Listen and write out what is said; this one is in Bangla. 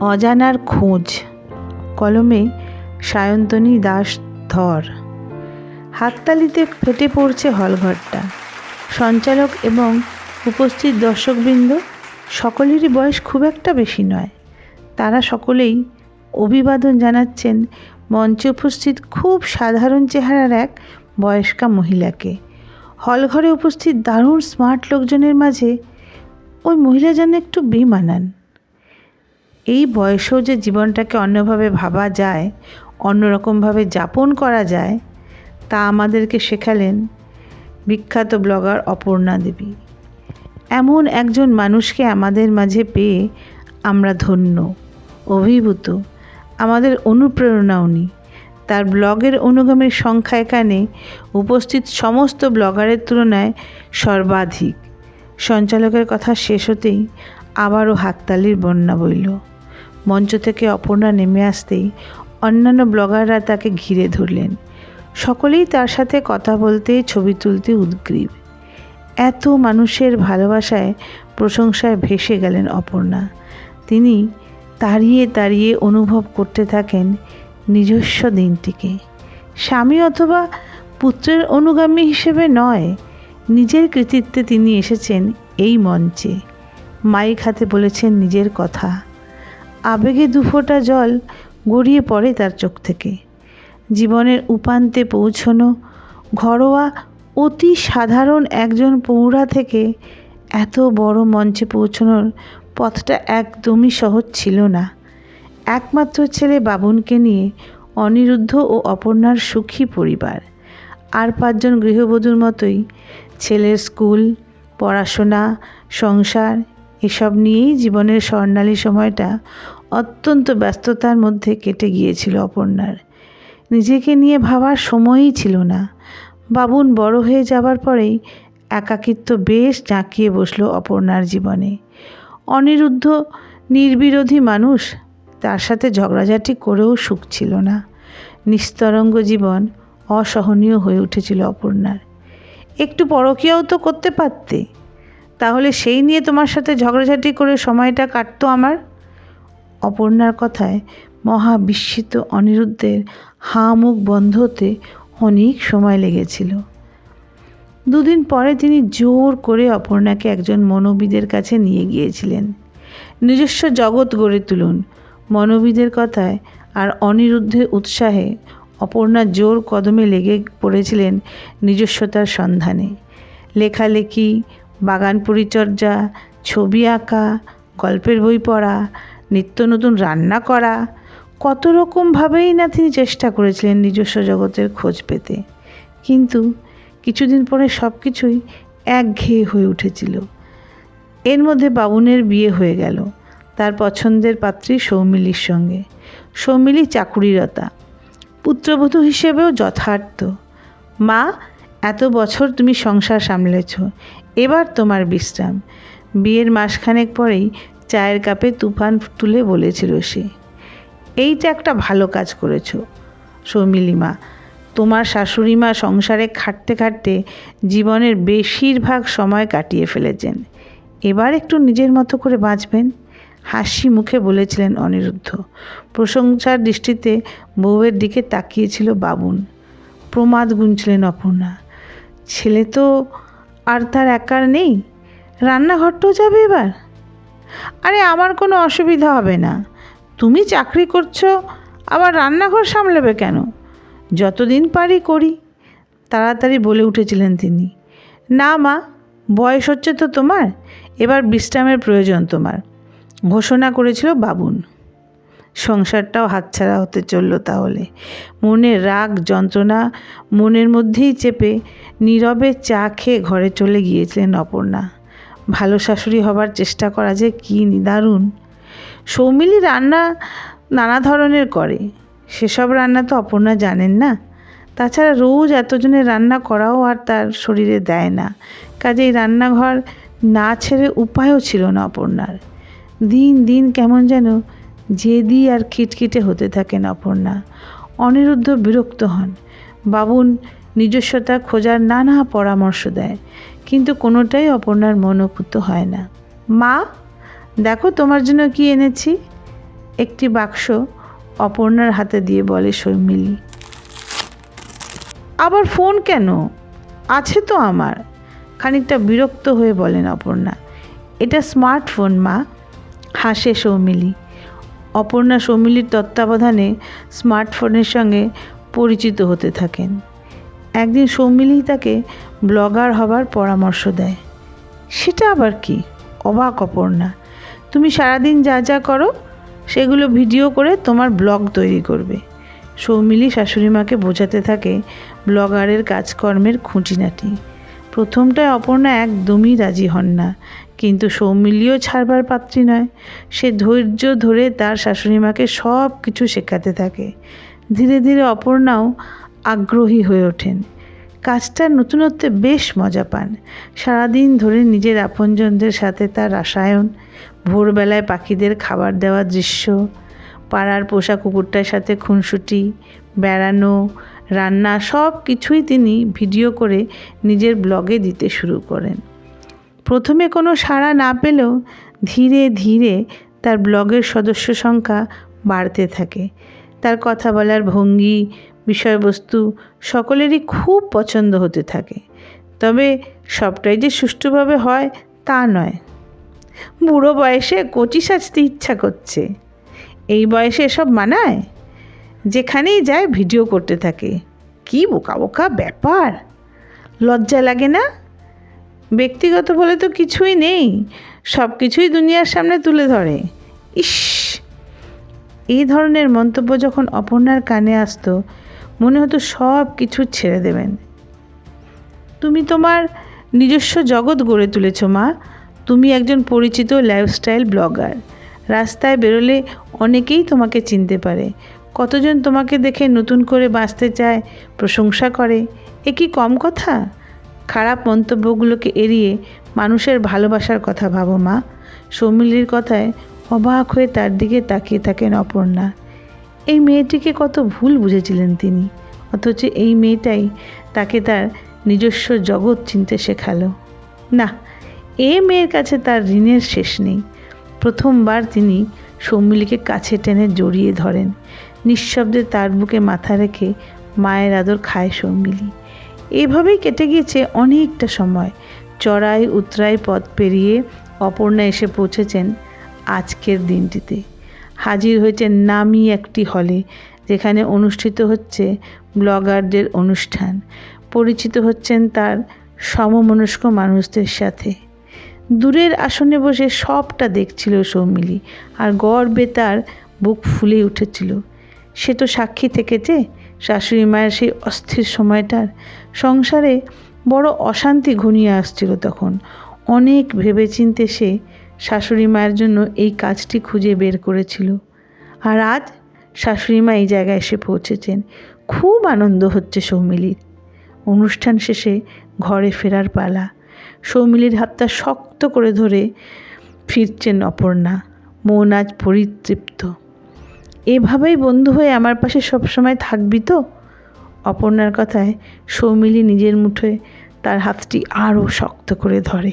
অজানার খোঁজ। কলমে সায়ন্তনী দাস ধর। হাততালিতে ফেটে পড়ছে হলঘরটা। সঞ্চালক এবং উপস্থিত দর্শকবৃন্দ, সকলেরই বয়স খুব একটা বেশি নয়। তারা সকলেই অভিবাদন জানাচ্ছেন মঞ্চে উপস্থিত খুব সাধারণ চেহারার এক বয়স্কা মহিলাকে। হলঘরে উপস্থিত দারুণ স্মার্ট লোকজনের মাঝে ওই মহিলা যেন একটু বেমানান এই বয়সেও যে জীবনটাকে অন্যভাবে ভাবা যায়, অন্যরকমভাবে যাপন করা যায়, তা আমাদেরকে শেখালেন বিখ্যাত ব্লগার অপর্ণা দেবী। এমন একজন মানুষকে আমাদের মাঝে পেয়ে আমরা ধন্য, অভিভূত, আমাদের অনুপ্রেরণা উনি। তার ব্লগের অনুগামীর সংখ্যা এখানে উপস্থিত সমস্ত ব্লগারের তুলনায় সর্বাধিক। সঞ্চালকের কথা শেষ হতেই আবারও হাততালির বন্যা বইল। মঞ্চ থেকে অপর্ণা নেমে আসতেই অন্যান্য ব্লগাররা তাকে ঘিরে ধরলেন। সকলেই তার সাথে কথা বলতে, ছবি তুলতে উদ্গ্রীব। এত মানুষের ভালোবাসায়, প্রশংসায় ভেসে গেলেন অপর্ণা। তিনি তাড়িয়ে তাড়িয়ে অনুভব করতে থাকেন নিজস্ব দিনটিকে। স্বামী অথবা পুত্রের অনুগামী হিসেবে নয়, নিজের কৃতিত্বে তিনি এসেছেন এই মঞ্চে। মাইক হাতে বলেছেন নিজের কথা। আবেগে দুফোঁটা জল গড়িয়ে পড়ে তার চোখ থেকে। জীবনের উপান্তে পৌঁছনো, ঘরোয়া, অতি সাধারণ একজন পৌরা থেকে এত বড় মঞ্চে পৌঁছানোর পথটা একদমই সহজ ছিল না। একমাত্র ছেলে বাবুনকে নিয়ে অনিরুদ্ধ ও অপর্ণার সুখী পরিবার। আর পাঁচজন গৃহবধূর মতোই ছেলের স্কুল, পড়াশোনা, সংসার এসব নিয়েই জীবনের স্বর্ণালী সময়টা অত্যন্ত ব্যস্ততার মধ্যে কেটে গিয়েছিল অপর্ণার। নিজেকে নিয়ে ভাবার সময়ই ছিল না। বাবুন বড় হয়ে যাবার পরেই একাকিত্ব বেশ জাঁকিয়ে বসল অপর্ণার জীবনে। অনিরুদ্ধ, নির্বিরোধী মানুষ, তার সাথে ঝগড়াঝাটি করেও সুখ ছিল না। নিস্তরঙ্গ জীবন অসহনীয় হয়ে উঠেছিল অপর্ণার। একটু পরকীয়াও তো করতে পারতে। তাহলে সেই নিয়ে তোমার সাথে ঝগড়াঝাটি করে সময়টা কাটতো আমার? অপর্ণার কথায় মহা বিস্মিত অনিরুদ্ধের হাঁ মুখ বন্ধ হতে অনেক সময় লেগেছিল। দুদিন পরে তিনি জোর করে অপর্ণাকে একজন মনোবিদের কাছে নিয়ে গিয়েছিলেন। নিজস্ব জগৎ গড়ে তুলুন, মনোবিদের কথায় আর অনিরুদ্ধের উৎসাহে অপর্ণা জোর কদমে লেগে পড়েছিলেন নিজস্বতার সন্ধানে। লেখালেখি বাগান পরিচর্যা, ছবি আঁকা, গল্পের বই পড়া, নিত্য নতুন রান্না করা, কত রকমভাবেই না তিনি চেষ্টা করেছিলেন নিজস্ব জগতের খোঁজ পেতে। কিন্তু কিছুদিন পরে সব কিছুই একঘেয়ে হয়ে উঠেছিল। এর মধ্যে বাবুনের বিয়ে হয়ে গেল, তার পছন্দের পাত্রী সৌমিলির সঙ্গে। সৌমিলি চাকুরিরতা, পুত্রবধূ হিসেবেও যথার্থ। মা, এত বছর তুমি সংসার সামলেছ এবার তোমার বিশ্রাম। বিয়ের মাসখানেক পরেই চায়ের কাপে তুফান তুলে বলেছিল সে এইটা একটা ভালো কাজ করেছ সৌমিলিমা তোমার শাশুড়ি মা সংসারে খাটতে খাটতে জীবনের বেশিরভাগ সময় কাটিয়ে ফেলেছেন। এবার একটু নিজের মতো করে বাঁচবেন? হাসি মুখে বলেছিলেন অনিরুদ্ধ। প্রশংসার দৃষ্টিতে বউয়ের দিকে তাকিয়েছিল বাবুন। প্রমাদ গুনছিলেন অপর্ণা, ছেলে তো আর তার একার নেই? রান্নাঘরটাও যাবে এবার? আরে, আমার কোনো অসুবিধা হবে না। তুমি চাকরি করছ, আবার রান্নাঘর সামলাবে কেন? যতদিন পারি করি। তাড়াতাড়ি বলে উঠেছিলেন তিনি। না মা, বয়স হচ্ছে তো তোমার। এবার বিশ্রামের প্রয়োজন তোমার। ঘোষণা করেছিল বাবুন। সংসারটাও হাতছাড়া হতে চলল তাহলে। মনের রাগ, যন্ত্রণা মনের মধ্যেই চেপে নীরবে চা খেয়ে ঘরে চলে গিয়েছিলেন অপর্ণা। ভালো শাশুড়ি হবার চেষ্টা করা যে কী নিদারুণ। সৌমিলি রান্না নানা ধরনের করে। সেসব রান্না তো অপর্ণা জানেন না। তাছাড়া রোজ এতজনের রান্না করাও আর তার শরীরে দেয় না। কাজেই রান্নাঘর না ছেড়ে উপায়ও ছিল না অপর্ণার। দিন দিন কেমন যেন জেদি আর খিটখিটে হতে থাকেন অপর্ণা। অনিরুদ্ধ বিরক্ত হন। বাবুন নিজস্বতা খোঁজার নানা পরামর্শ দেয়, কিন্তু কোনোটাই অপর্ণার মনোপুত হয় না। মা, দেখো তোমার জন্য কি এনেছি? একটি বাক্স অপর্ণার হাতে দিয়ে বলে সৌমিলি আবার ফোন কেন? আছে তো আমার। খানিকটা বিরক্ত হয়ে বলেন অপর্ণা। এটা স্মার্টফোন, মা, হাসে সৌমিলি অপর্ণা সৌমিলির তত্ত্বাবধানে স্মার্টফোনের সঙ্গে পরিচিত হতে থাকেন। একদিন সৌমিলি তাকে ব্লগার হবার পরামর্শ দেয়। সেটা আবার কি? অবাক অপর্ণা। তুমি সারাদিন যা যা করো, সেগুলো ভিডিও করে তোমার ব্লগ তৈরি করবে। সৌমিলি শাশুড়িমাকে বোঝাতে থাকে ব্লগারের কাজকর্মের খুঁটিনাটি। প্রথমটায় অপর্ণা একদমই রাজি হন না। কিন্তু সৌমিলিও ছাড়বার পাত্রী নয়। সে ধৈর্য ধরে তার শাশুড়িমাকে সব কিছু শেখাতে থাকে। ধীরে ধীরে অপর্ণাও আগ্রহী হয়ে ওঠেন। কাজটার নতুনত্বে বেশ মজা পান। সারাদিন ধরে নিজের আপনজনদের সাথে তার রাসায়ন, ভোরবেলায় পাখিদের খাবার দেওয়ার দৃশ্য, পাড়ার পোষা কুকুরটার সাথে খুনসুটি, বেড়ানো, রান্না সব কিছুই তিনি ভিডিও করে নিজের ব্লগে দিতে শুরু করেন। প্রথমে কোনো সাড়া না পেলেও ধীরে ধীরে তার ব্লগের সদস্য সংখ্যা বাড়তে থাকে। তার কথা বলার ভঙ্গি, বিষয়বস্তু সকলেরই খুব পছন্দ হতে থাকে। তবে সবটাই যে সুষ্ঠুভাবে হয় তা নয়। বুড়ো বয়সে কচি সাজতে ইচ্ছা করছে। এই বয়সে এসব মানায়? যেখানেই যায় ভিডিও করতে থাকে। কি বোকা বোকা ব্যাপার? লজ্জা লাগে না? ব্যক্তিগত বলে তো কিছুই নেই। সব কিছুই দুনিয়ার সামনে তুলে ধরে। ইস! এই ধরনের মন্তব্য যখন অপর্ণার কানে আসতো, মনে হতো সব কিছু ছেড়ে দেবেন। তুমি তোমার নিজস্ব জগৎ গড়ে তুলেছ, মা। তুমি একজন পরিচিত লাইফস্টাইল ব্লগার রাস্তায় বেরোলে অনেকেই তোমাকে চিনতে পারে। কতজন তোমাকে দেখে নতুন করে বাঁচতে চায়, প্রশংসা করে। এ কি কম কথা? খারাপ মন্তব্যগুলোকে এড়িয়ে মানুষের ভালোবাসার কথা ভাবো মা। সৌমিলির কথায় অবাক হয়ে তার দিকে তাকিয়ে থাকেন অপর্ণা। এই মেয়েটিকে কত ভুল বুঝেছিলেন তিনি, অথচ এই মেয়েটাই তাকে তার নিজস্ব জগৎ চিনতে শেখালো। না, এ মেয়ের কাছে তার ঋণের শেষ নেই। প্রথমবার তিনি সৌমিলিকে কাছে টেনে জড়িয়ে ধরেন। নিঃশব্দে তার বুকে মাথা রেখে মায়ের আদর খায় সৌমিলি এভাবেই কেটে গিয়েছে অনেকটা সময়। চড়াই উতরাই পথ পেরিয়ে অপর্ণা এসে পৌঁছেছেন আজকের দিনটিতে। হাজির হয়েছেন নামি একটি হলে, যেখানে অনুষ্ঠিত হচ্ছে ব্লগারদের অনুষ্ঠান। পরিচিত হচ্ছেন তার সমমনস্ক মানুষদের সাথে। দূরের আসনে বসে সবটা দেখছিল সৌমিলি আর গর্বে তার বুক ফুলে উঠেছিল। সে তো সাক্ষী থেকেছে শাশুড়ি মায়ের সেই অস্থির সময়টার সংসারে বড় অশান্তি ঘনিয়ে আসছিল তখন। অনেক ভেবেচিন্তে সে শাশুড়ি মায়ের জন্য এই কাজটি খুঁজে বের করেছিল। আর আজ শাশুড়ি মা এই জায়গায় এসে পৌঁছেছেন। খুব আনন্দ হচ্ছে সৌমিলির। অনুষ্ঠান শেষে ঘরে ফেরার পালা। সৌমিলির হাতটা শক্ত করে ধরে ফিরছেন অপর্ণা। মন আজ পরিতৃপ্ত। এভাবেই বন্ধু হয়ে আমার পাশে সবসময় থাকবি তো? অপর্ণার কথায় সৌমিলি নিজের মুঠোয় তার হাতটি আরও শক্ত করে ধরে।